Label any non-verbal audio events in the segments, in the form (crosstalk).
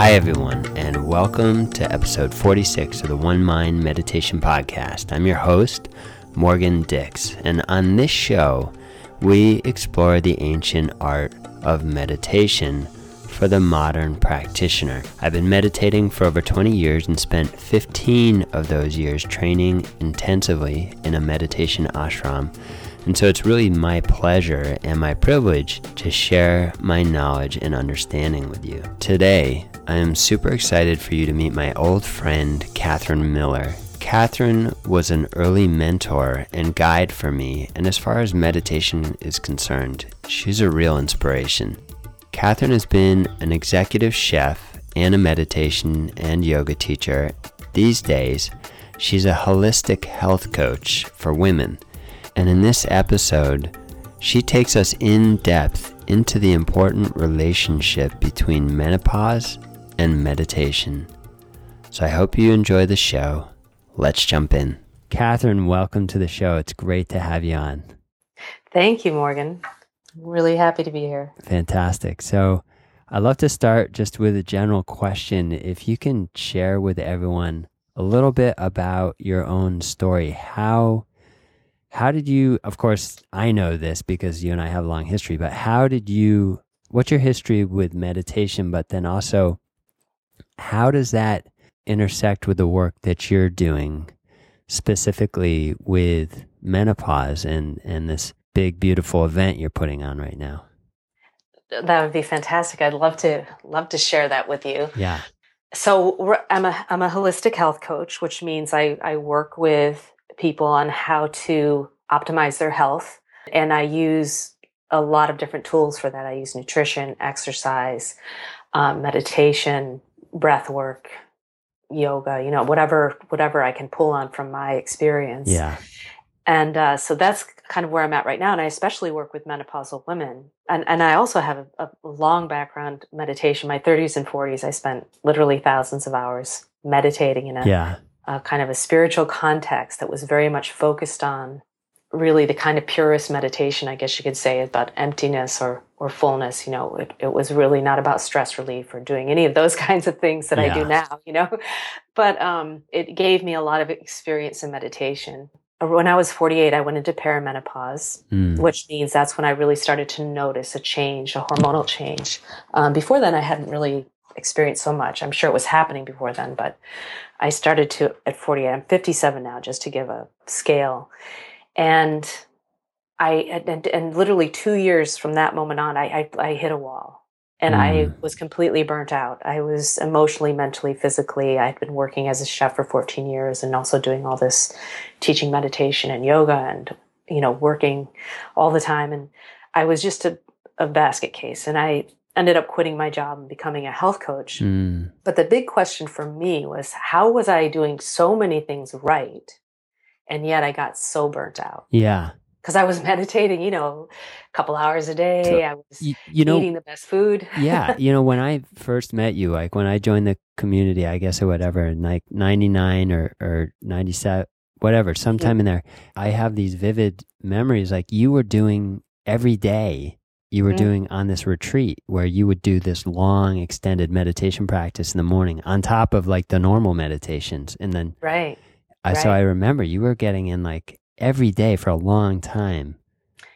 Hi, everyone, and welcome to episode 46 of the One Mind Meditation Podcast. I'm your host, Morgan Dix, and on this show, we explore the ancient art of meditation for the modern practitioner. I've been meditating for over 20 years and spent 15 of those years training intensively in a meditation ashram. And so it's really my pleasure and my privilege to share my knowledge and understanding with you. Today, I am super excited for you to meet my old friend, Katherine Miller. Katherine was an early mentor and guide for me, and as far as meditation is concerned, she's a real inspiration. Katherine has been an executive chef and a meditation and yoga teacher. These days, she's a holistic health coach for women. And in this episode, she takes us in depth into the important relationship between menopause and meditation. So I hope you enjoy the show. Let's jump in. Katherine, welcome to the show. It's great to have you on. Thank you, Morgan. Really happy to be here. Fantastic. So, I'd love to start just with a general question. If you can share with everyone a little bit about your own story, how how did you of course I know this because you and I have a long history, but how did you what's your history with meditation but then also how does that intersect with the work that you're doing specifically with menopause and and this big beautiful event you're putting on right now? That would be fantastic. I'd love to love to share that with you. Yeah. So i'm a i'm a holistic health coach which means i i work with people on how to optimize their health. And i use a lot of different tools for that. I use nutrition exercise um, meditation breath work yoga you know whatever whatever i can pull on from my experience yeah and uh, so that's kind of where I'm at right now. And I especially work with menopausal women. And, and I also have a, a long background meditation. My 30s and 40s, I spent literally thousands of hours meditating in a, yeah. a kind of a spiritual context that was very much focused on really the kind of purest meditation, I guess you could say, about emptiness or or fullness. You know, it, it was really not about stress relief or doing any of those (laughs) kinds of things that yeah. I do now. You know, (laughs) but um, it gave me a lot of experience in meditation when I was 48, I went into perimenopause, mm. which means that's when I really started to notice a change, a hormonal change. Um, before then, I hadn't really experienced so much. I'm sure it was happening before then, but I started to at 48. I'm 57 now, just to give a scale. And I and, and literally two years from that moment on, I I, I hit a wall and mm. I was completely burnt out. I was emotionally, mentally, physically. I'd been working as a chef for 14 years and also doing all this teaching meditation and yoga and, you know, working all the time. And I was just a, a basket case. And I ended up quitting my job and becoming a health coach. Mm. But the big question for me was how was I doing so many things right? And yet I got so burnt out. Yeah because I was (laughs) meditating, you know, a couple hours a day. So, I was you, you know, eating the best food. (laughs) yeah. You know, when I first met you, like when I joined the community, I guess or whatever, in like 99 or, or 97, whatever, sometime mm-hmm. in there, I have these vivid memories like you were doing every day. You were mm-hmm. doing on this retreat where you would do this long extended meditation practice in the morning on top of like the normal meditations. And then, right. I, right. So I remember you were getting in like every day for a long time.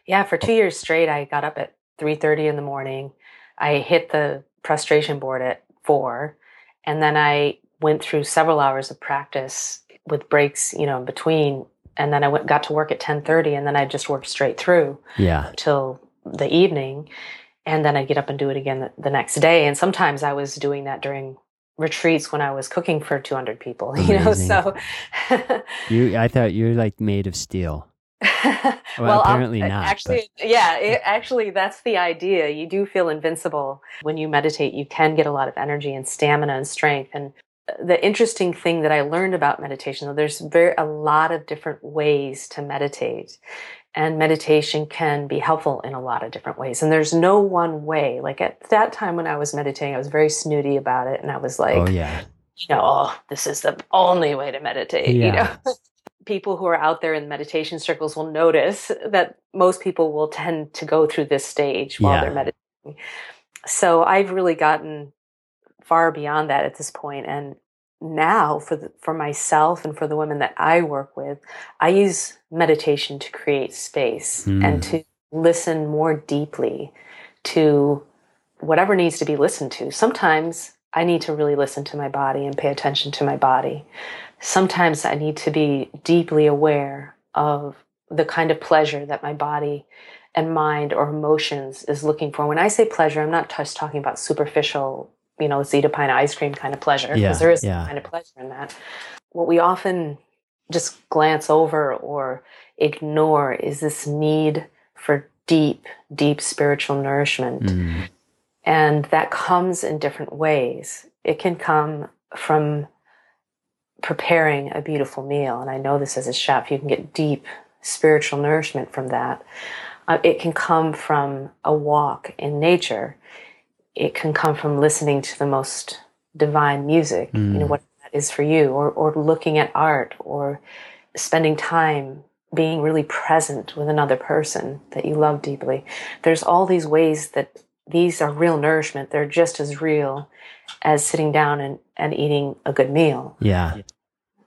Yeah, for two years straight, I got up at three thirty in the morning. I hit the prostration board at four, and then I went through several hours of practice with breaks, you know, in between. And then I went got to work at ten thirty, and then I just worked straight through. Yeah. Till the evening, and then I'd get up and do it again the, the next day. And sometimes I was doing that during retreats when I was cooking for 200 people, Amazing. (laughs) you know, so (laughs) you, I thought you're like made of steel. (laughs) well, well apparently I'll, not. Actually, but. yeah, it, actually, that's the idea. You do feel invincible when you meditate. You can get a lot of energy and stamina and strength. And the interesting thing that I learned about meditation, there's very a lot of different ways to meditate, and meditation can be helpful in a lot of different ways. And there's no one way. Like at that time when I was meditating, I was very snooty about it, and I was like, "Oh yeah." You know, oh, this is the only way to meditate. Yeah. You know, (laughs) people who are out there in meditation circles will notice that most people will tend to go through this stage while yeah. they're meditating. So I've really gotten far beyond that at this point and now for the, for myself and for the women that I work with, I use meditation to create space mm. and to listen more deeply to whatever needs to be listened to. Sometimes I need to really listen to my body and pay attention to my body. Sometimes I need to be deeply aware of the kind of pleasure that my body and mind or emotions is looking for. When I say pleasure, I'm not just talking about superficial you know, let's eat a pint of ice cream kind of pleasure because yeah, there is yeah. kind of pleasure in that. What we often just glance over or ignore is this need for deep, deep spiritual nourishment. Mm. And that comes in different ways. It can come from preparing a beautiful meal. And I know this as a chef, you can get deep spiritual nourishment from that. Uh, it can come from a walk in nature it can come from listening to the most divine music, mm. you know, mm. what that is for you, or, or looking at art, or spending time being really present with another person that you love deeply. There's all these ways that these are real nourishment. They're just as real as sitting down and, and eating a good meal. Yeah.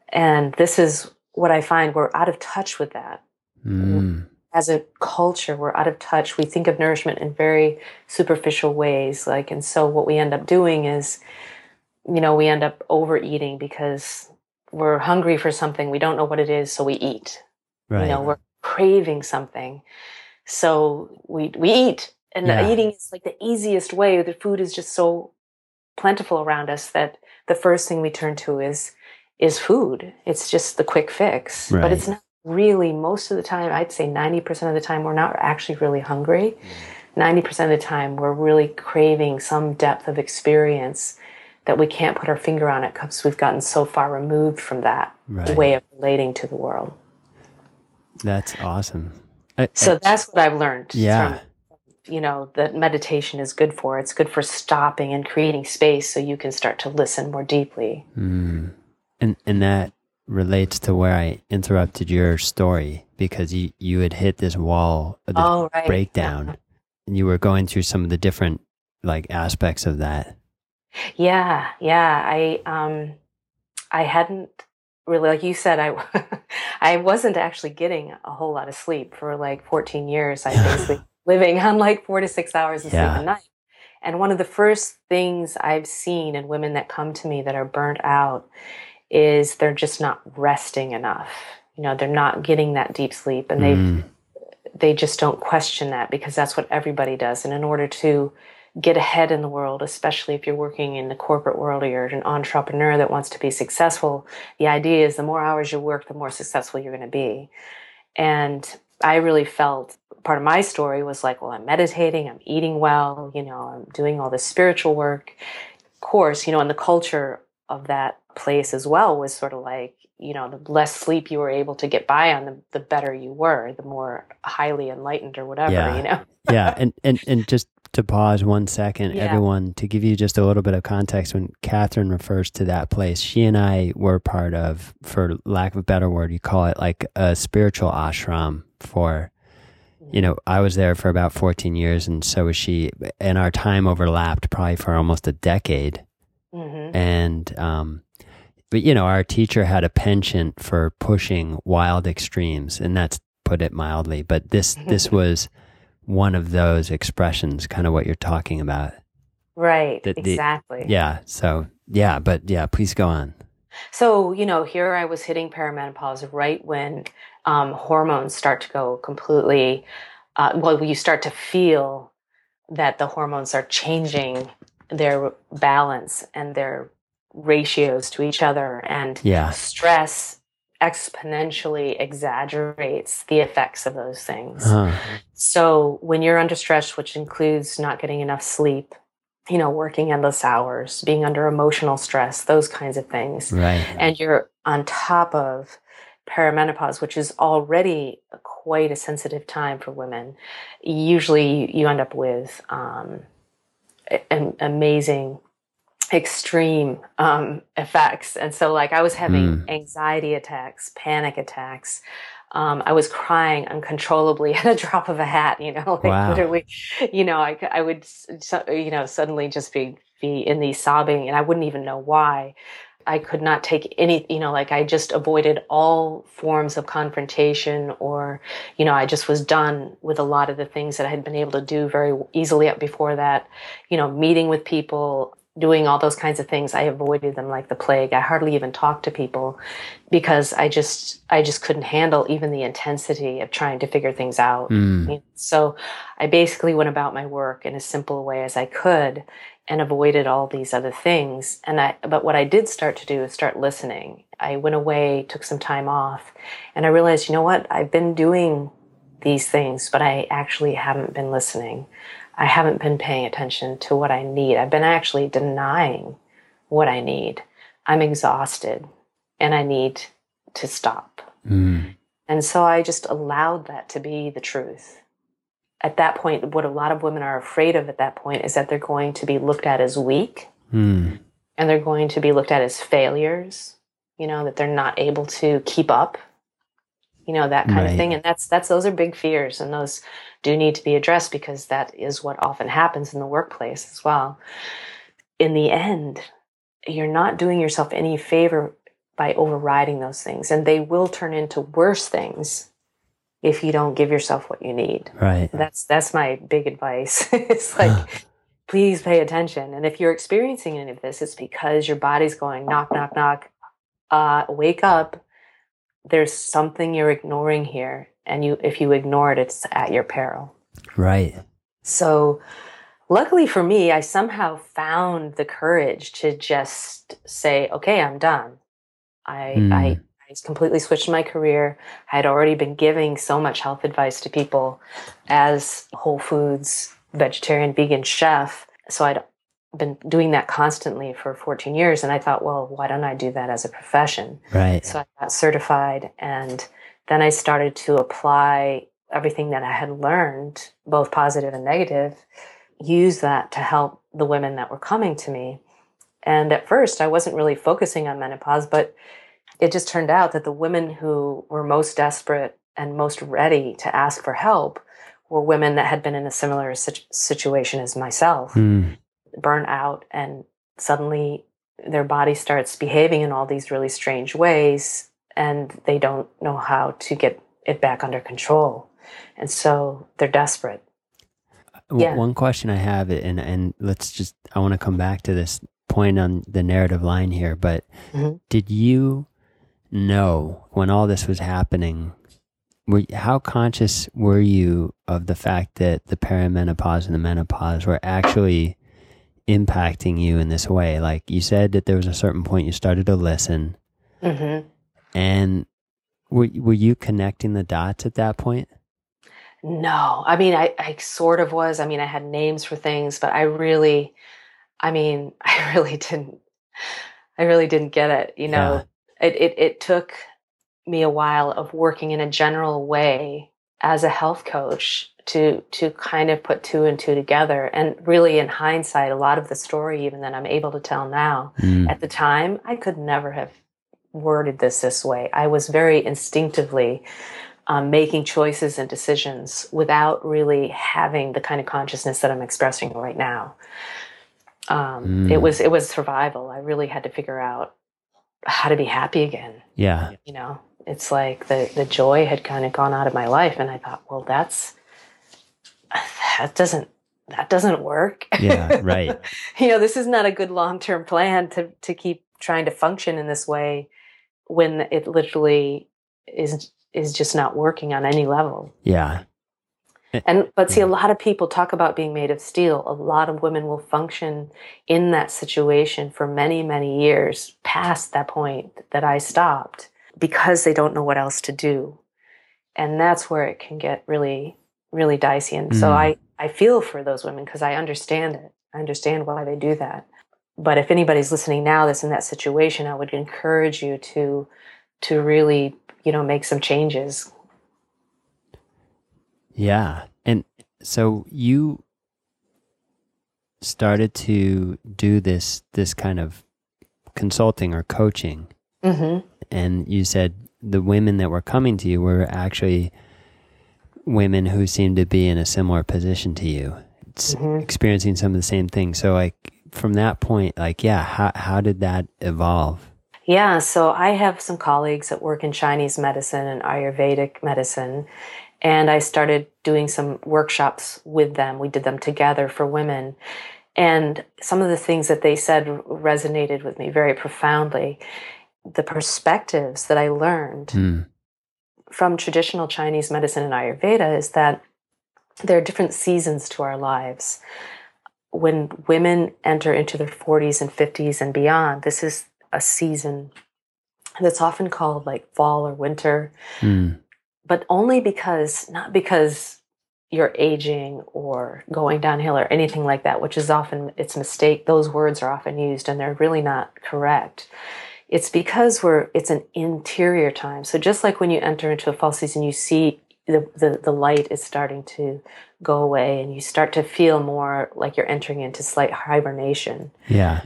And this is what I find we're out of touch with that. Mm as a culture, we're out of touch. We think of nourishment in very superficial ways. Like, and so what we end up doing is, you know, we end up overeating because we're hungry for something. We don't know what it is, so we eat. Right. You know, we're craving something. So we, we eat. And yeah. eating is like the easiest way. The food is just so plentiful around us that the first thing we turn to is, is food. It's just the quick fix, right. but it's not really most of the time, I'd say 90% of the time, we're not actually really hungry. 90% of the time, we're really craving some depth of experience that we can't put our finger on it because we've gotten so far removed from that right. way of relating to the world. That's awesome. I, so I, that's what I've learned. Yeah. From, you know, that meditation is good for. It's good for stopping and creating space so you can start to listen more deeply. Mm. And and that relates to where I interrupted your story because you, you had hit this wall, this oh, right. breakdown, yeah. and you were going through some of the different like aspects of that. Yeah, yeah. I um, I hadn't really, like you said, I (laughs) I wasn't actually getting a whole lot of sleep for like 14 years. I basically (laughs) living on like four to six hours of yeah. sleep a night. And one of the first things I've seen in women that come to me that are burnt out is they're just not resting enough. You know, they're not getting that deep sleep and they mm. they just don't question that because that's what everybody does. And in order to get ahead in the world, especially if you're working in the corporate world or you're an entrepreneur that wants to be successful, the idea is the more hours you work, the more successful you're going to be. And I really felt part of my story was like, well, I'm meditating, I'm eating well, you know, I'm doing all this spiritual work. Of course, you know, in the culture of that place as well was sort of like you know the less sleep you were able to get by on the, the better you were the more highly enlightened or whatever yeah. you know (laughs) yeah and, and and just to pause one second yeah. everyone to give you just a little bit of context when katherine refers to that place she and i were part of for lack of a better word you call it like a spiritual ashram for you know i was there for about 14 years and so was she and our time overlapped probably for almost a decade mm-hmm. and um but you know, our teacher had a penchant for pushing wild extremes, and that's put it mildly. But this (laughs) this was one of those expressions, kind of what you're talking about. Right. The, the, exactly. Yeah. So yeah, but yeah, please go on. So you know, here I was hitting perimenopause right when um, hormones start to go completely. Uh, well, you start to feel that the hormones are changing their balance and their ratios to each other and yeah. stress exponentially exaggerates the effects of those things. Uh-huh. So when you're under stress, which includes not getting enough sleep, you know, working endless hours, being under emotional stress, those kinds of things. Right. And you're on top of perimenopause, which is already quite a sensitive time for women. Usually you end up with um, an amazing extreme um, effects. And so, like, I was having mm. anxiety attacks, panic attacks. Um, I was crying uncontrollably (laughs) at a drop of a hat, you know, (laughs) like wow. literally, you know, I, I would, you know, suddenly just be be in the sobbing and I wouldn't even know why. I could not take any, you know, like I just avoided all forms of confrontation or, you know, I just was done with a lot of the things that I had been able to do very easily up before that, you know, meeting with people, doing all those kinds of things. I avoided them like the plague. I hardly even talked to people because I just, I just couldn't handle even the intensity of trying to figure things out. Mm. So I basically went about my work in as simple a way as I could and avoided all these other things. And I, but what I did start to do is start listening. I went away, took some time off, and I realized, you know what? I've been doing these things, but I actually haven't been listening. I haven't been paying attention to what I need. I've been actually denying what I need. I'm exhausted and I need to stop. Mm. And so I just allowed that to be the truth at that point, what a lot of women are afraid of at that point is that they're going to be looked at as weak Mm. and they're going to be looked at as failures, you know, that they're not able to keep up, you know, that kind Right. of thing. And that's, that's, those are big fears and those do need to be addressed because that is what often happens in the workplace as well. In the end, you're not doing yourself any favor by overriding those things and they will turn into worse things if you don't give yourself what you need. Right. That's that's my big advice. (laughs) it's like please pay attention. And if you're experiencing any of this, it's because your body's going knock, knock, knock. Uh, wake up. There's something you're ignoring here. And you if you ignore it, it's at your peril. Right. So luckily for me, I somehow found the courage to just say, okay, I'm done. I Hmm. I I completely switched my career. I had already been giving so much health advice to people as Whole Foods vegetarian vegan chef. So I'd been doing that constantly for 14 years. And I thought, well, why don't I do that as a profession? Right. So I got certified and then I started to apply everything that I had learned, both positive and negative, use that to help the women that were coming to me. And at first, I wasn't really focusing on menopause, but it just turned out that the women who were most desperate and most ready to ask for help were women that had been in a similar situ- situation as myself Mm. burn out and suddenly their body starts behaving in all these really strange ways and they don't know how to get it back under control and so they're desperate Yeah. One question I have, and and let's just I want to come back to this point on the narrative line here, but Mhm. did you know when all this was happening? Were, how conscious were you of the fact that the perimenopause and the menopause were actually impacting you in this way? Like you said that there was a certain point you started to listen, hmm and were were you connecting the dots at that point? no i mean I, I sort of was i mean i had names for things but i really i mean (laughs) i really didn't i really didn't get it you know it, it it took me a while of working in a general way as a health coach to to kind of put two and two together and really in hindsight a lot of the story even that i'm able to tell now Mm. at the time i could never have worded this this way i was very instinctively um, making choices and decisions without really having the kind of consciousness that i'm expressing right now um, Mm. it was it was survival i really had to figure out how to be happy again Yeah. you know it's like the the joy had kind of gone out of my life and i thought well that's that doesn't that doesn't work Yeah. (laughs) Right. you know this is not a good long-term plan to to keep trying to function in this way when it literally is is just not working on any level Yeah. (laughs) and but see a lot of people talk about being made of steel. A lot of women will function in that situation for many many years past that point that i stopped because they don't know what else to do. And that's where it can get really really dicey. And so Mm. i i feel for those women because i understand it. I understand why they do that. But if anybody's listening now that's in that situation i would encourage you to to really you know make some changes Yeah. And so you started to do this this kind of consulting or coaching hmm and you said the women that were coming to you were actually women who seemed to be in a similar position to you Mhm. experiencing some of the same things so like from that point, like, yeah, how, how did that evolve? Yeah, so I have some colleagues that work in Chinese medicine and Ayurvedic medicine, and I started doing some workshops with them. We did them together for women. And some of the things that they said resonated with me very profoundly. The perspectives that I learned mm. from traditional Chinese medicine and Ayurveda is that there are different seasons to our lives. When women enter into their 40s and 50s and beyond, this is a season that's often called like fall or winter. Mm but only because, not because you're aging or going downhill or anything like that, which is often, it's a mistake. Those words are often used and they're really not correct. It's because we're, it's an interior time. So just like when you enter into a fall season, you see the, the, the light is starting to go away and you start to feel more like you're entering into slight hibernation. Yeah.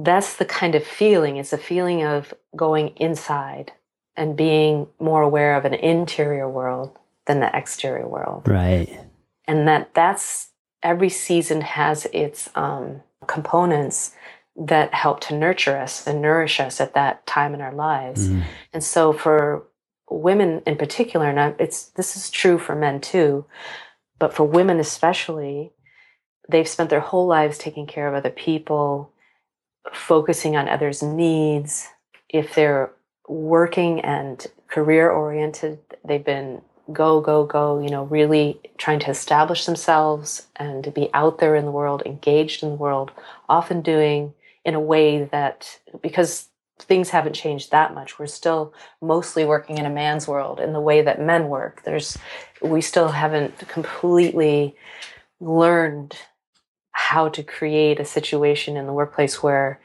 That's the kind of feeling. It's a feeling of going inside and being more aware of an interior world than the exterior world. Right. And that that's every season has its um, components that help to nurture us and nourish us at that time in our lives. Mm. And so for women in particular, and it's this is true for men too, but for women especially, they've spent their whole lives taking care of other people, focusing on others' needs. If they're working and career oriented. They've been go, go, go, you know, really trying to establish themselves and to be out there in the world, engaged in the world, often doing in a way that, because things haven't changed that much, we're still mostly working in a man's world in the way that men work. There's, we still haven't completely learned how to create a situation in the workplace where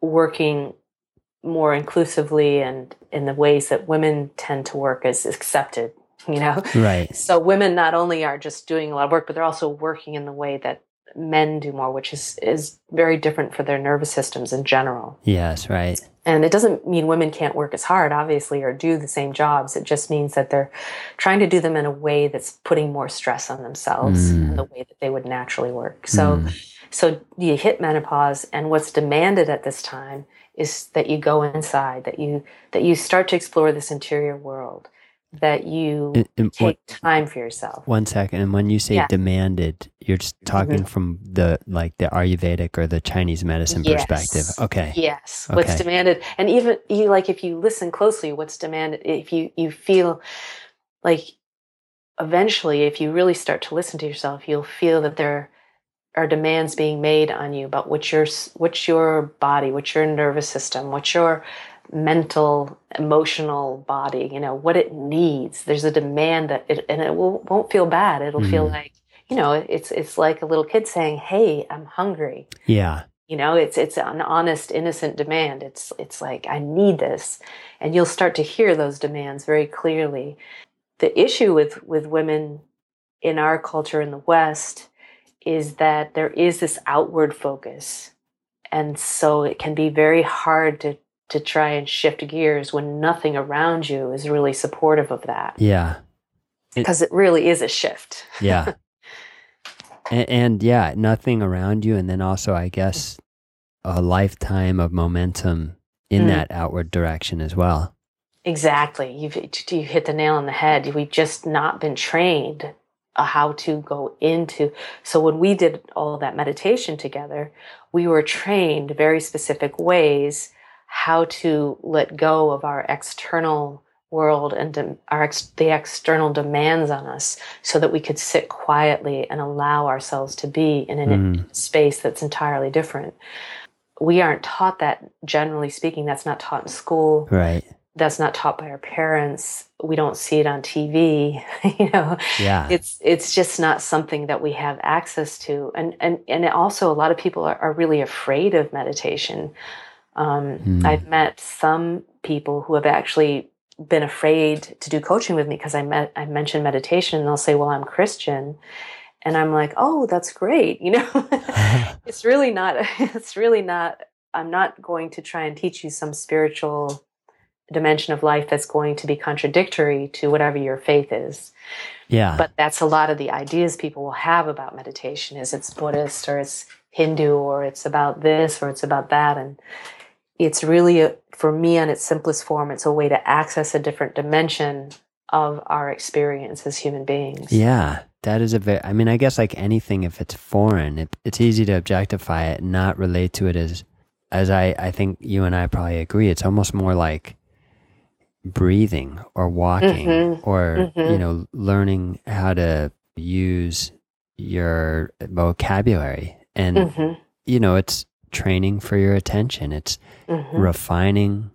working more inclusively and in the ways that women tend to work is accepted (laughs) you know? Right. So women not only are just doing a lot of work but they're also working in the way that men do more which is is very different for their nervous systems in general. Yes right. And it doesn't mean women can't work as hard obviously or do the same jobs. It just means that they're trying to do them in a way that's putting more stress on themselves mm. in the way that they would naturally work. So mm. so you hit menopause and what's demanded at this time is that you go inside, that you that you start to explore this interior world, that you and, and take what, time for yourself. One second, and when you say yeah. demanded, you're just talking mm-hmm. from the like the Ayurvedic or the Chinese medicine yes. perspective. Okay. Yes, okay. what's demanded, and even you like if you listen closely, what's demanded. If you you feel like eventually, if you really start to listen to yourself, you'll feel that there are demands being made on you about what's your what's your body, what's your nervous system, what's your mental, emotional body, you know, what it needs. There's a demand that it, and it will, won't feel bad. It'll mm. feel mm-hmm. like, you know, it's, it's like a little kid saying, Hey, I'm hungry. Yeah. You know, it's, it's an honest, innocent demand. It's, it's like, I need this. And you'll start to hear those demands very clearly. The issue with, with women in our culture in the West is that there is this outward focus. And so it can be very hard to, to try and shift gears when nothing around you is really supportive of that. Yeah. Because it, it really is a shift. yeah. (laughs) and, and yeah, nothing around you. And then also, I guess, a lifetime of momentum in mm. that outward direction as well. Exactly. You've you hit the nail on the head. We've just not been trained how to go into. So when we did all that meditation together, we were trained very specific ways how to let go of our external world and our ex- the external demands on us so that we could sit quietly and allow ourselves to be in a mm. space that's entirely different. We aren't taught that generally speaking that's not taught in school. Right that's not taught by our parents. We don't see it on tv (laughs) you know? Yeah. It's it's just not something that we have access to. And and and also a lot of people are, are really afraid of meditation. Um, mm. i've met some people who have actually been afraid to do coaching with me because i met i mentioned meditation and they'll say well i'm christian. And i'm like oh that's great (laughs) you know? (laughs) It's really not it's really not i'm not going to try and teach you some spiritual dimension of life that's going to be contradictory to whatever your faith is. Yeah. But that's a lot of the ideas people will have about meditation is it's Buddhist or it's Hindu or it's about this or it's about that. And it's really, a, for me, on its simplest form, it's a way to access a different dimension of our experience as human beings. Yeah, that is a very, I mean, I guess like anything, if it's foreign, it, it's easy to objectify it and not relate to it as, as I, I think you and I probably agree. It's almost more like breathing or walking Mm-hmm. or, Mhm. you know, learning how to use your vocabulary. And, hmm you know, it's training for your attention. It's hmm refining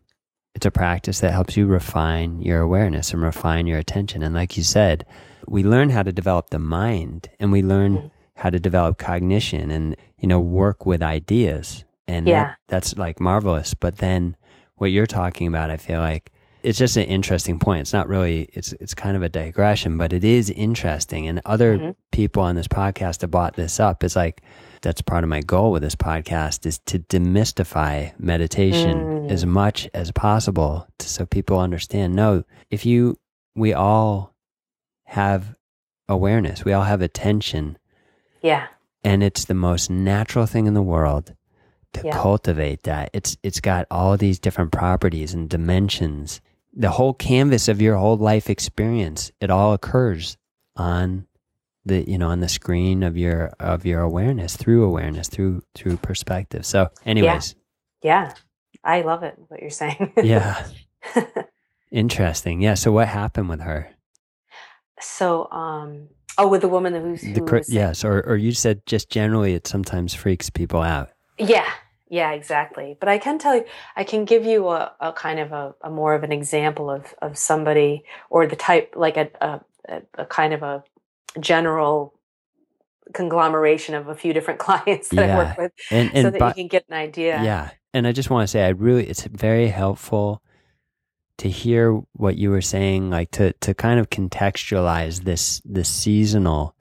it's a practice that helps you refine your awareness and refine your attention and like you said we learn how to develop the mind and we learn Mhm. how to develop cognition and you know work with ideas and that- Yeah. that's like marvelous but then what you're talking about i feel like it's just an interesting point it's not really it's it's kind of a digression but it is interesting and other Mhm. people on this podcast have brought this up it's like that's part of my goal with this podcast is to demystify meditation Mm. as much as possible to, so people understand no if you we all have awareness we all have attention Yeah. and it's the most natural thing in the world to Yeah. cultivate that it's it's got all these different properties and dimensions the whole canvas of your whole life experience it all occurs on the you know on the screen of your of your awareness through awareness through through perspective. So anyways. Yeah. I love it, what you're saying. (laughs) yeah. (laughs) Interesting. Yeah so what happened with her? So, um, oh, with the woman who's, the who was- yes or or you said just generally it sometimes freaks people out. Yeah, yeah, exactly. But I can tell you, I can give you a, a kind of a, a more of an example of, of somebody or the type, like a, a, a- kind of a general conglomeration of a few different (laughs) clients that I work with and and so that by- you can get an idea. Yeah. And I just want to say, I really, it's very helpful to hear what you were saying, like to, to kind of contextualize this, this seasonal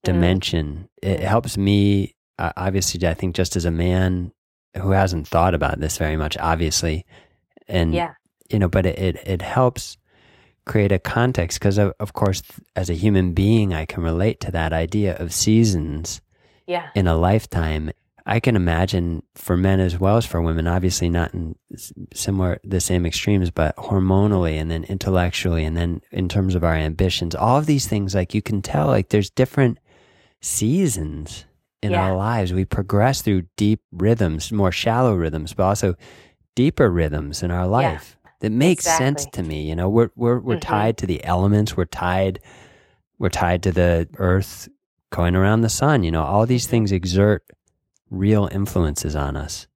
Mm. dimension. It helps me, uh, obviously, I think just as a man who hasn't thought about this very much, obviously. And, Yeah. you know, but it, it, it helps create a context because of, of course, as a human being, I can relate to that idea of seasons Yeah. in a lifetime. I can imagine for men as well as for women, obviously not in similar, the same extremes, but hormonally and then intellectually and then in terms of our ambitions, all of these things, like you can tell, like there's different seasons in Yeah. our lives. We progress through deep rhythms, more shallow rhythms, but also deeper rhythms in our life. That makes sense to me. You know, we're, we're, we're Mhm. tied to the elements. We're tied, we're tied to the earth going around the sun. You know, all these Mhm. things exert real influences on us.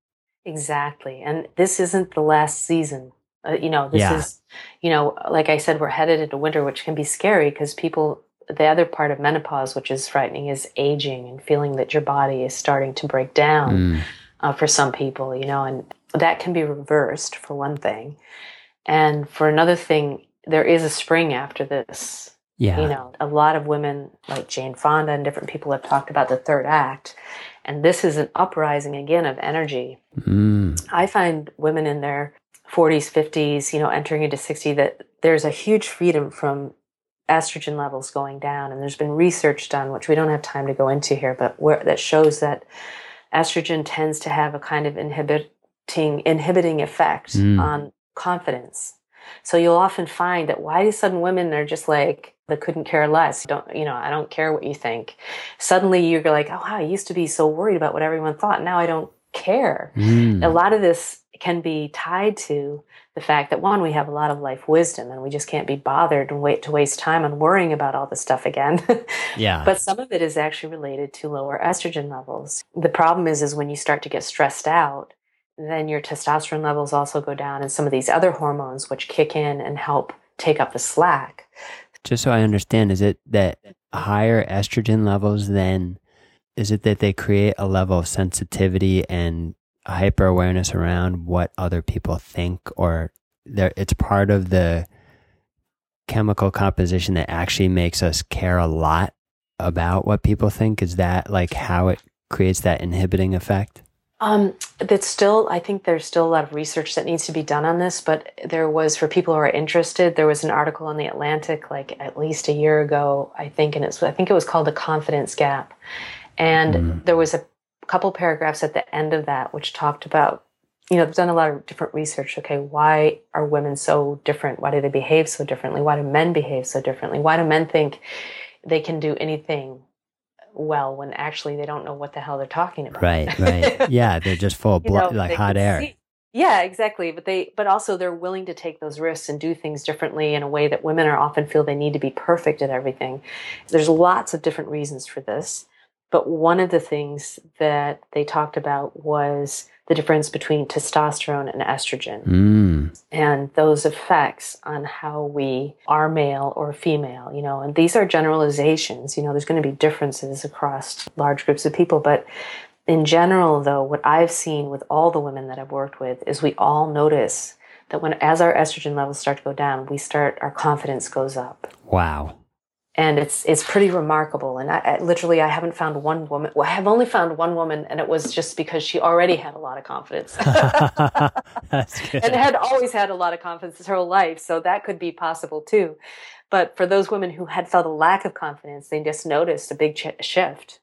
Exactly. And this isn't the last season. Uh, you know, this Yeah. is, you know, like I said, we're headed into winter, which can be scary because people, the other part of menopause, which is frightening, is aging and feeling that your body is starting to break down Mm. uh, for some people, you know, and that can be reversed for one thing. And for another thing, there is a spring after this. Yeah. You know, a lot of women like Jane Fonda and different people have talked about the third act. And this is an uprising again of energy. Mm. I find women in their 40s, 50s, you know, entering into 60 that there's a huge freedom from estrogen levels going down and there's been research done which we don't have time to go into here but where that shows that estrogen tends to have a kind of inhibiting inhibiting effect Mm. on confidence. So you'll often find that why do sudden women they're just like they couldn't care less. Don't you know, I don't care what you think. Suddenly you're like, oh wow, I used to be so worried about what everyone thought. Now I don't care. Mm. A lot of this can be tied to the fact that one, we have a lot of life wisdom and we just can't be bothered and wait to waste time on worrying about all this stuff again. (laughs) Yeah. but some of it is actually related to lower estrogen levels. The problem is is when you start to get stressed out, then your testosterone levels also go down and some of these other hormones which kick in and help take up the slack. Just so I understand, is it that higher estrogen levels then is it that they create a level of sensitivity and hyper awareness around what other people think or there it's part of the chemical composition that actually makes us care a lot about what people think is that like how it creates that inhibiting effect Um, that's still, I think there's still a lot of research that needs to be done on this, but there was, for people who are interested, there was an article in the Atlantic like at least a year ago, I think, and it's, I think it was called The Confidence Gap. And Mm. there was a, couple paragraphs at the end of that which talked about you know, they've done a lot of different research. Okay, why are women so different? Why do they behave so differently? Why do men behave so differently? Why do men think they can do anything well when actually they don't know what the hell they're talking about? Right, (laughs) right. yeah, they're just full of blood, like hot air. See. Yeah, exactly. But they, but also they're willing to take those risks and do things differently in a way that women are often feel they need to be perfect at everything. There's lots of different reasons for this. But one of the things that they talked about was the difference between testosterone and estrogen mm. and those effects on how we are male or female, you know, and these are generalizations, you know, there's going to be differences across large groups of people, but in general, though, what I've seen with all the women that I've worked with is we all notice that when as our estrogen levels start to go down, we start our confidence goes up. Wow and it's it's pretty remarkable. And I, I, literally, I haven't found one woman. Well, I have only found one woman, and it was just because she already had a lot of confidence, (laughs) (laughs) and had always had a lot of confidence her whole life. So that could be possible too. But for those women who had felt a lack of confidence, they just noticed a big ch- shift.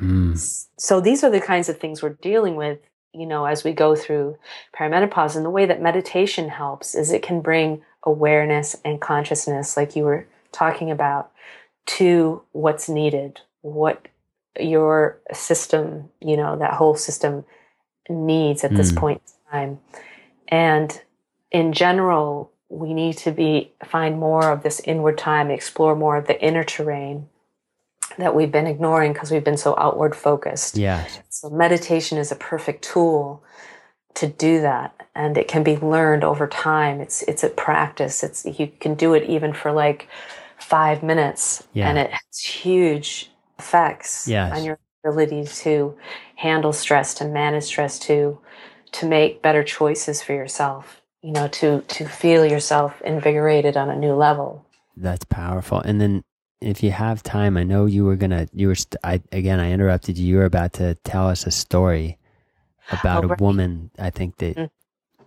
Mm. So these are the kinds of things we're dealing with, you know, as we go through perimenopause. And the way that meditation helps is it can bring awareness and consciousness, like you were talking about to what's needed, what your system, you know, that whole system needs at this mm. point in time. And in general, we need to be find more of this inward time, explore more of the inner terrain that we've been ignoring because we've been so outward focused. Yeah. So meditation is a perfect tool to do that and it can be learned over time. It's it's a practice. It's you can do it even for like five minutes yeah. and it has huge effects yes. on your ability to handle stress to manage stress to to make better choices for yourself you know to to feel yourself invigorated on a new level that's powerful and then if you have time i know you were gonna you were st- I, again i interrupted you you were about to tell us a story about oh, right. a woman i think that mm-hmm.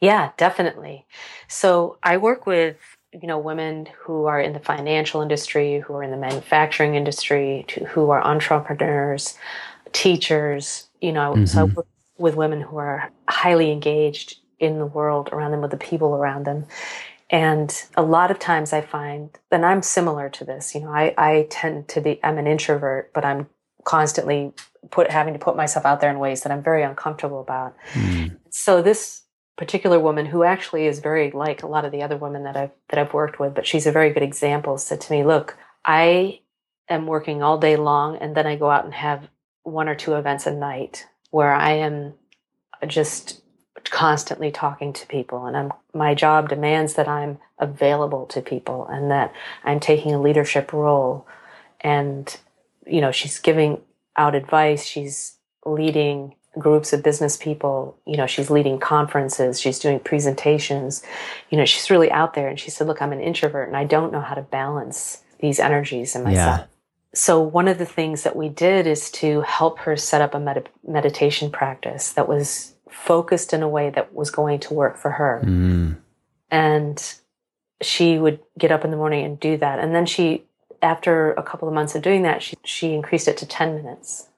yeah definitely so i work with you know women who are in the financial industry who are in the manufacturing industry to, who are entrepreneurs teachers you know mm-hmm. so with women who are highly engaged in the world around them with the people around them and a lot of times i find and i'm similar to this you know i, I tend to be i'm an introvert but i'm constantly put having to put myself out there in ways that i'm very uncomfortable about mm. so this particular woman who actually is very like a lot of the other women that I've that I've worked with, but she's a very good example, said to me, "Look, I am working all day long and then I go out and have one or two events a night where I am just constantly talking to people and I'm my job demands that I'm available to people and that I'm taking a leadership role. And you know she's giving out advice she's leading groups of business people. You know, she's leading conferences, she's doing presentations. You know, she's really out there. And she said, Look, I'm an introvert and I don't know how to balance these energies in myself. Yeah. So, one of the things that we did is to help her set up a med- meditation practice that was focused in a way that was going to work for her. Mm. And she would get up in the morning and do that. And then she, after a couple of months of doing that, she, she increased it to 10 minutes.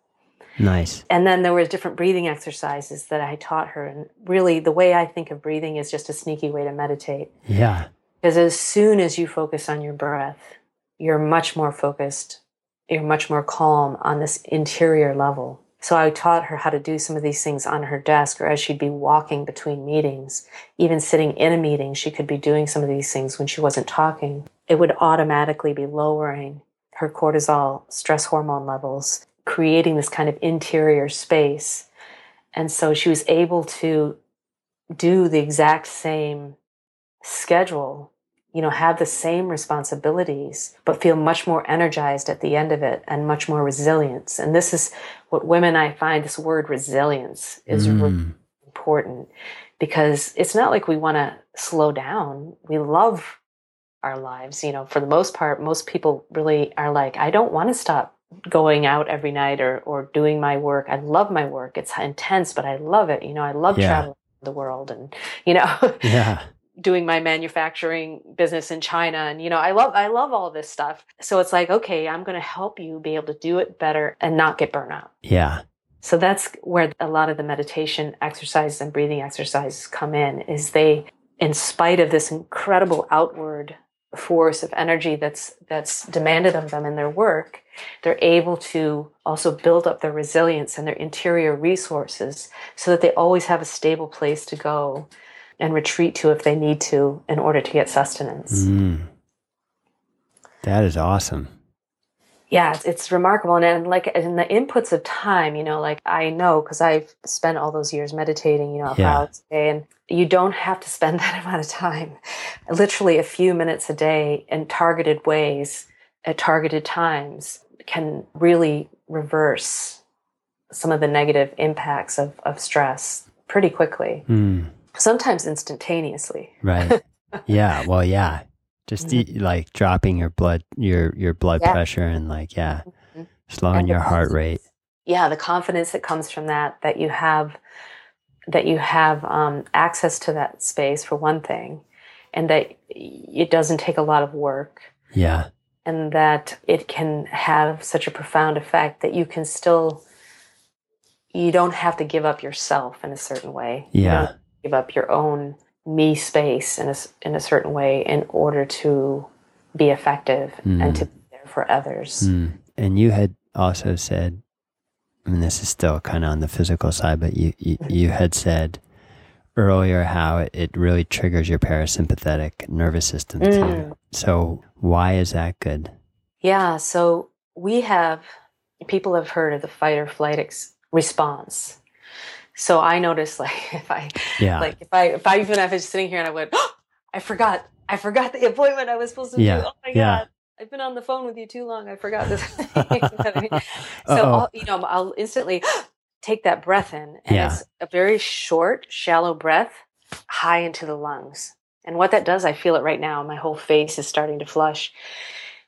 Nice. And then there were different breathing exercises that I taught her. And really, the way I think of breathing is just a sneaky way to meditate. Yeah. Because as soon as you focus on your breath, you're much more focused, you're much more calm on this interior level. So I taught her how to do some of these things on her desk or as she'd be walking between meetings. Even sitting in a meeting, she could be doing some of these things when she wasn't talking. It would automatically be lowering her cortisol stress hormone levels creating this kind of interior space. And so she was able to do the exact same schedule, you know, have the same responsibilities, but feel much more energized at the end of it and much more resilience. And this is what women I find this word resilience is mm. really important because it's not like we want to slow down. We love our lives, you know, for the most part, most people really are like, I don't want to stop going out every night or or doing my work. I love my work. It's intense, but I love it. You know, I love yeah. traveling the world and you know (laughs) yeah. doing my manufacturing business in China and you know, I love I love all this stuff. So it's like, okay, I'm going to help you be able to do it better and not get burnout. Yeah. So that's where a lot of the meditation exercises and breathing exercises come in is they in spite of this incredible outward force of energy that's that's demanded of them in their work, they're able to also build up their resilience and their interior resources so that they always have a stable place to go and retreat to if they need to in order to get sustenance. Mm. That is awesome yeah, it's, it's remarkable. And, and like in the inputs of time, you know, like I know because I've spent all those years meditating, you know, yeah. hours a day, and you don't have to spend (laughs) that amount of time. Literally a few minutes a day in targeted ways at targeted times can really reverse some of the negative impacts of, of stress pretty quickly. Mm. Sometimes instantaneously. Right. (laughs) yeah. Well, yeah just mm-hmm. like dropping your blood your your blood yeah. pressure and like yeah mm-hmm. slowing and your heart rate yeah the confidence that comes from that that you have that you have um, access to that space for one thing and that it doesn't take a lot of work yeah and that it can have such a profound effect that you can still you don't have to give up yourself in a certain way yeah give up your own me space in a, in a certain way in order to be effective mm. and to be there for others. Mm. And you had also said, I mean, this is still kind of on the physical side, but you, you, mm-hmm. you had said earlier how it, it, really triggers your parasympathetic nervous system too. Mm. So, why is that good? Yeah. So, we have people have heard of the fight or flight ex- response. So I noticed (laughs) like if I yeah. like if I if I even if I was sitting here and I went, oh, I forgot I forgot the appointment I was supposed to yeah. do. Oh my yeah. god. I've been on the phone with you too long. I forgot this. (laughs) (laughs) so I'll, you know, I'll instantly (gasps) take that breath in, and yeah. it's a very short, shallow breath, high into the lungs. And what that does, I feel it right now. My whole face is starting to flush.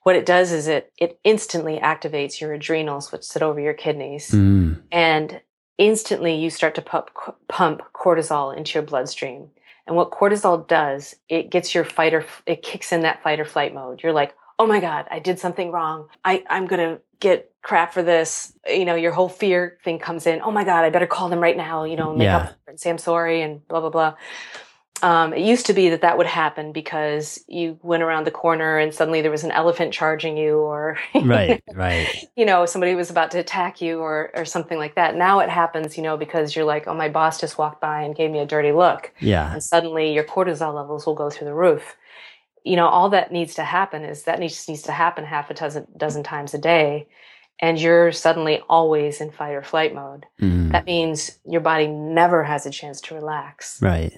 What it does is it it instantly activates your adrenals, which sit over your kidneys, mm. and instantly you start to pump, pump cortisol into your bloodstream. And what cortisol does, it gets your fight or, it kicks in that fight or flight mode. You're like, oh my God, I did something wrong. I, I'm going to get crap for this. You know, your whole fear thing comes in. Oh my God, I better call them right now, you know, make yeah. up and say I'm sorry and blah, blah, blah. Um, it used to be that that would happen because you went around the corner and suddenly there was an elephant charging you, or (laughs) right, right. You know, somebody was about to attack you, or or something like that. Now it happens, you know, because you're like, oh, my boss just walked by and gave me a dirty look. Yeah. And suddenly your cortisol levels will go through the roof. You know, all that needs to happen is that needs needs to happen half a dozen dozen times a day, and you're suddenly always in fight or flight mode. Mm. That means your body never has a chance to relax. Right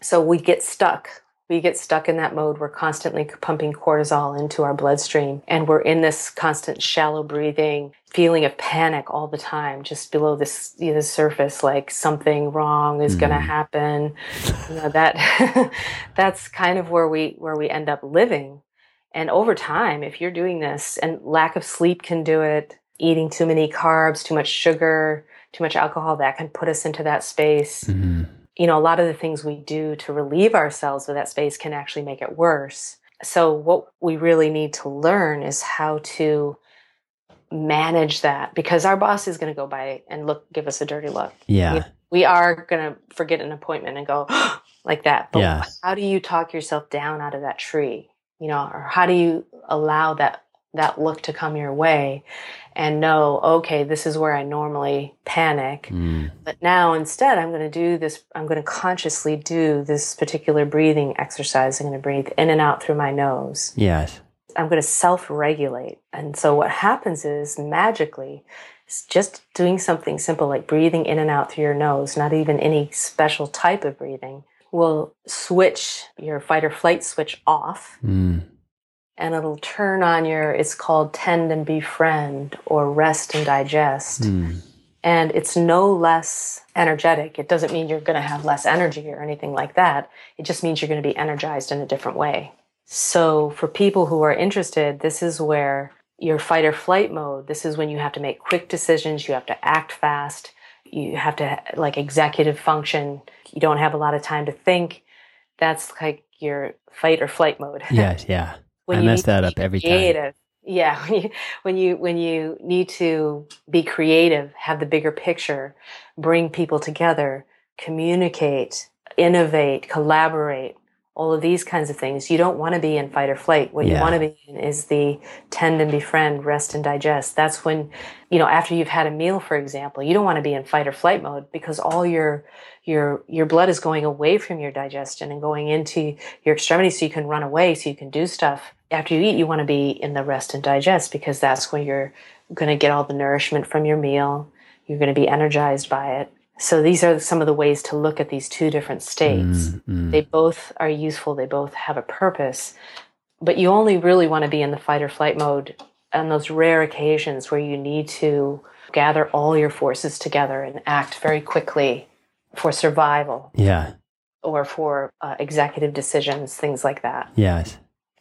so we get stuck. We get stuck in that mode. We're constantly pumping cortisol into our bloodstream and we're in this constant shallow breathing feeling of panic all the time, just below this you know, the surface, like something wrong is mm. going to happen. You know, that (laughs) that's kind of where we where we end up living. And over time, if you're doing this, and lack of sleep can do it, eating too many carbs, too much sugar, too much alcohol, that can put us into that space. Mm-hmm you know, a lot of the things we do to relieve ourselves of that space can actually make it worse. So, what we really need to learn is how to manage that because our boss is going to go by and look, give us a dirty look. Yeah. We, we are going to forget an appointment and go (gasps) like that. But yeah. how do you talk yourself down out of that tree? You know, or how do you allow that that look to come your way and know, okay, this is where I normally panic. Mm. But now instead, I'm going to do this, I'm going to consciously do this particular breathing exercise. I'm going to breathe in and out through my nose. Yes. I'm going to self regulate. And so what happens is magically, it's just doing something simple like breathing in and out through your nose, not even any special type of breathing, will switch your fight or flight switch off. Mm and it'll turn on your it's called tend and befriend or rest and digest. Mm. and it's no less energetic. It doesn't mean you're going to have less energy or anything like that. It just means you're going to be energized in a different way. So for people who are interested this is where your fight or flight mode this is when you have to make quick decisions you have to act fast you have to like executive function you don't have a lot of time to think. That's like your fight or flight mode. Yes yeah when I mess that up every creative. time. (laughs) Yeah, when you, when you when you need to be creative, have the bigger picture, bring people together, communicate, innovate, collaborate, all of these kinds of things. You don't want to be in fight or flight. What Yeah. you want to be in is the tend and befriend, rest and digest. That's when, you know, after you've had a meal, for example, you don't want to be in fight or flight mode because all your your your blood is going away from your digestion and going into your extremities so you can run away, so you can do stuff. After you eat, you want to be in the rest and digest because that's when you're going to get all the nourishment from your meal. You're going to be energized by it. So these are some of the ways to look at these two different states. Mm, mm. They both are useful, they both have a purpose, but you only really want to be in the fight or flight mode on those rare occasions where you need to gather all your forces together and act very quickly for survival yeah. or for uh, executive decisions, things like that. Yes.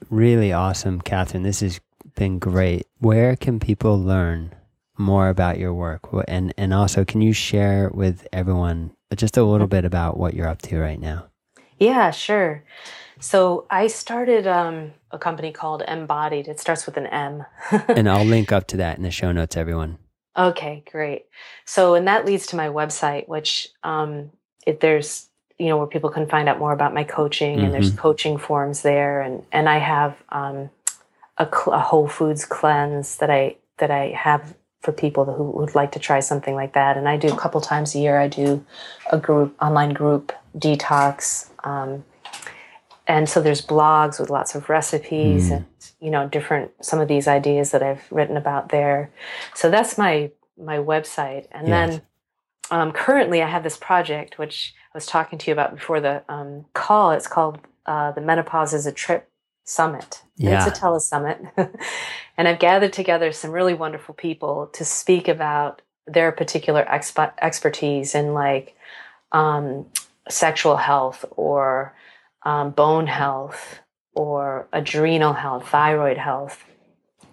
Really awesome, Katherine. This has been great. Where can people learn more about your work? And and also can you share with everyone just a little bit about what you're up to right now? Yeah, sure. So I started um, a company called Embodied. It starts with an M. (laughs) and I'll link up to that in the show notes, everyone. Okay, great. So, and that leads to my website, which um, it, there's you know where people can find out more about my coaching, and there's coaching forums there, and and I have um, a, a Whole Foods cleanse that I that I have for people who would like to try something like that, and I do a couple times a year. I do a group online group detox. Um, and so there's blogs with lots of recipes and you know different some of these ideas that I've written about there. So that's my my website, and Yes. then um, currently I have this project which I was talking to you about before the um, call. It's called uh, the Menopause is a Trip Summit. Yeah. It's a telesummit, (laughs) and I've gathered together some really wonderful people to speak about their particular exp- expertise in like um, sexual health or um, bone health or adrenal health, thyroid health.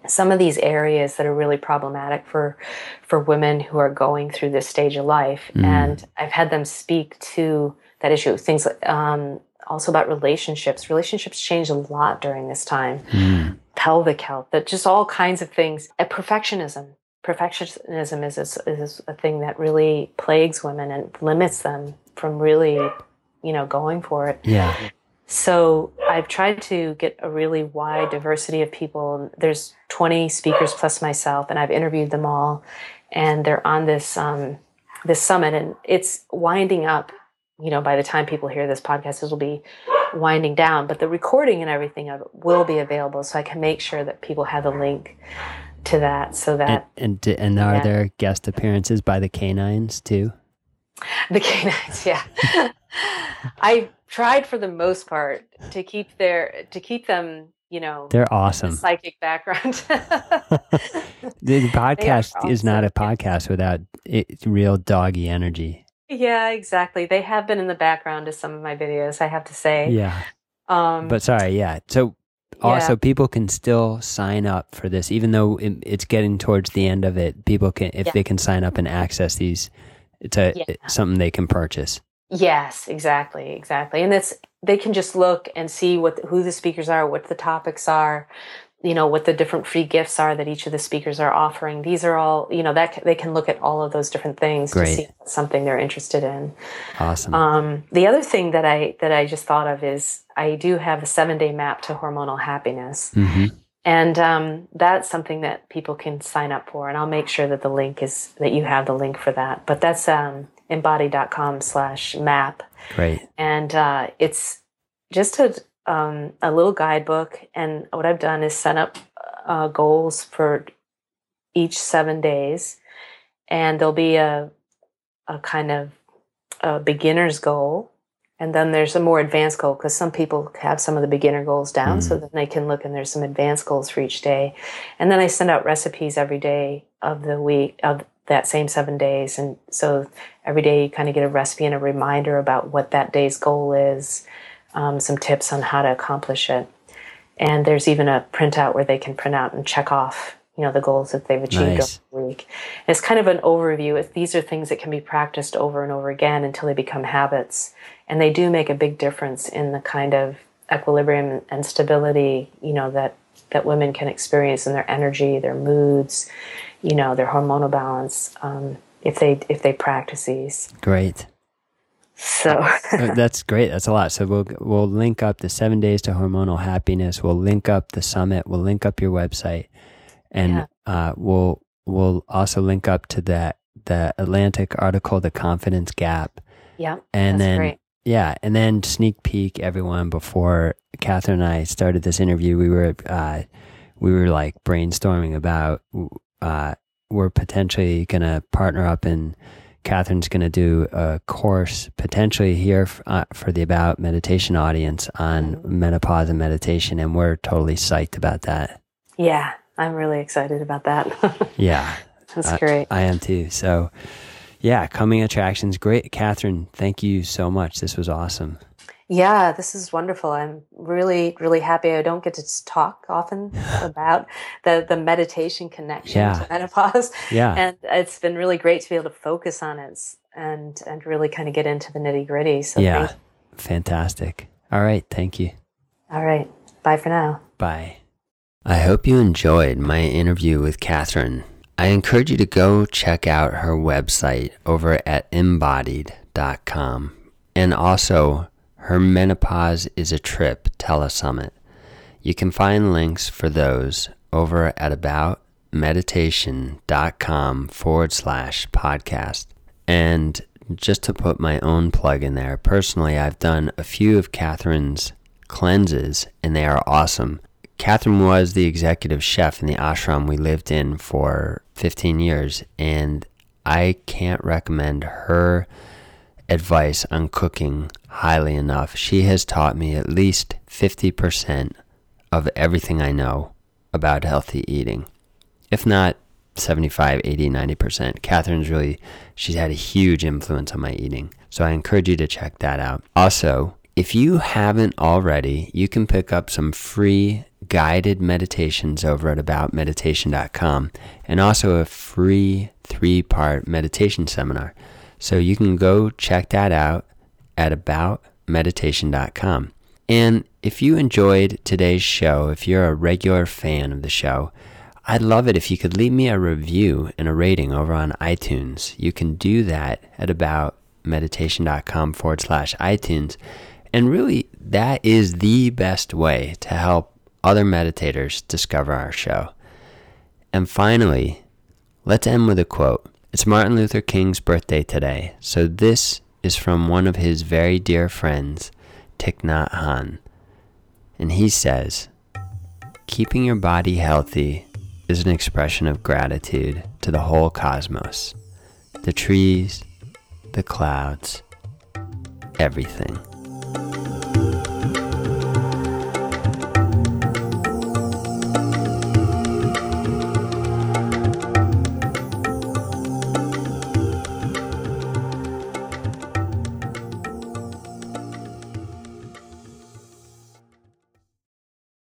Some of these areas that are really problematic for for women who are going through this stage of life, Mm. and I've had them speak to that issue. Things like, um, also about relationships. Relationships change a lot during this time. Mm. Pelvic health, that just all kinds of things. Perfectionism. Perfectionism is a, is a thing that really plagues women and limits them from really, you know, going for it. Yeah. So I've tried to get a really wide diversity of people. There's 20 speakers plus myself, and I've interviewed them all, and they're on this um, this summit, and it's winding up. You know, by the time people hear this podcast, it'll be winding down. But the recording and everything of it will be available, so I can make sure that people have a link to that, so that and, d- and are Yeah. there guest appearances by the canines too? the canines. Yeah, (laughs) I tried for the most part to keep their to keep them. You know, They're awesome. psychic background. (laughs) The podcast is not a podcast without it, real doggy energy. Yeah, exactly. They have been in the background of some of my videos, I have to say. Yeah. Um, But sorry, yeah. So also people can still sign up for this even though it, it's getting towards the end of it. People can if Yeah. they can sign up and access these it's a Yeah. it's something they can purchase. yes, exactly, exactly. And it's they can just look and see what who the speakers are, what the topics are, you know, what the different free gifts are that each of the speakers are offering. These are all, you know, that they can look at all of those different things Great. to see if it's something they're interested in. Awesome. Um, the other thing that I that I just thought of is I do have a seven day map to hormonal happiness. hmm And um, that's something that people can sign up for. And I'll make sure that the link is that you have the link for that. But that's um, embody.com slash map. Great. And uh, it's just a, um, a little guidebook. And what I've done is set up uh, goals for each seven days. And there'll be a, a kind of a beginner's goal. And then there's a more advanced goal because some people have some of the beginner goals down, so then they can look and there's some advanced goals for each day. And then I send out recipes every day of the week of that same seven days. And so every day you kind of get a recipe and a reminder about what that day's goal is, um, some tips on how to accomplish it. And there's even a printout where they can print out and check off, you know, the goals that they've achieved Nice. over the week. And it's kind of an overview. If these are things that can be practiced over and over again until they become habits, and they do make a big difference in the kind of equilibrium and stability, you know, that that women can experience in their energy, their moods, you know, their hormonal balance, um, if they if they practice these. Great. So uh, (laughs) that's great. That's a lot. So we'll we'll link up the seven days to hormonal happiness. We'll link up the summit. We'll link up your website, and yeah. uh, we'll we'll also link up to that the Atlantic article, the confidence gap. Yeah, and then great. yeah, and then sneak peek everyone before Katherine and I started this interview. We were uh, we were like brainstorming about uh, we're potentially gonna partner up and Katherine's going to do a course potentially here f- uh, for the About Meditation audience on menopause and meditation, and we're totally psyched about that. Yeah, I'm really excited about that. (laughs) yeah, that's I, great. I am too. So, yeah, coming attractions, great. Katherine, thank you so much. This was awesome. Yeah, this is wonderful. I'm really, really happy. I don't get to talk often (laughs) about the the meditation connection yeah. to menopause. Yeah, and it's been really great to be able to focus on it and and really kind of get into the nitty gritty. So yeah, fantastic. All right, thank you. All right, bye for now. Bye. I hope you enjoyed my interview with Katherine. I encourage you to go check out her website over at embodied.com and also her Menopause is a Trip telesummit. You can find links for those over at aboutmeditation.com forward slash podcast. And just to put my own plug in there, personally, I've done a few of Katherine's cleanses and they are awesome. Katherine was the executive chef in the ashram we lived in for 15 years, and I can't recommend her advice on cooking highly enough. She has taught me at least 50% of everything I know about healthy eating. If not 75, 80, 90%. Katherine's really, she's had a huge influence on my eating. So I encourage you to check that out. Also, if you haven't already, you can pick up some free guided meditations over at aboutmeditation.com and also a free three part meditation seminar. So you can go check that out at aboutmeditation.com. And if you enjoyed today's show, if you're a regular fan of the show, I'd love it if you could leave me a review and a rating over on iTunes. You can do that at aboutmeditation.com forward slash iTunes. And really, that is the best way to help other meditators discover our show. And finally, let's end with a quote. It's Martin Luther King's birthday today, so this is from one of his very dear friends, Thich Nhat Hanh. And he says, Keeping your body healthy is an expression of gratitude to the whole cosmos, the trees, the clouds, everything.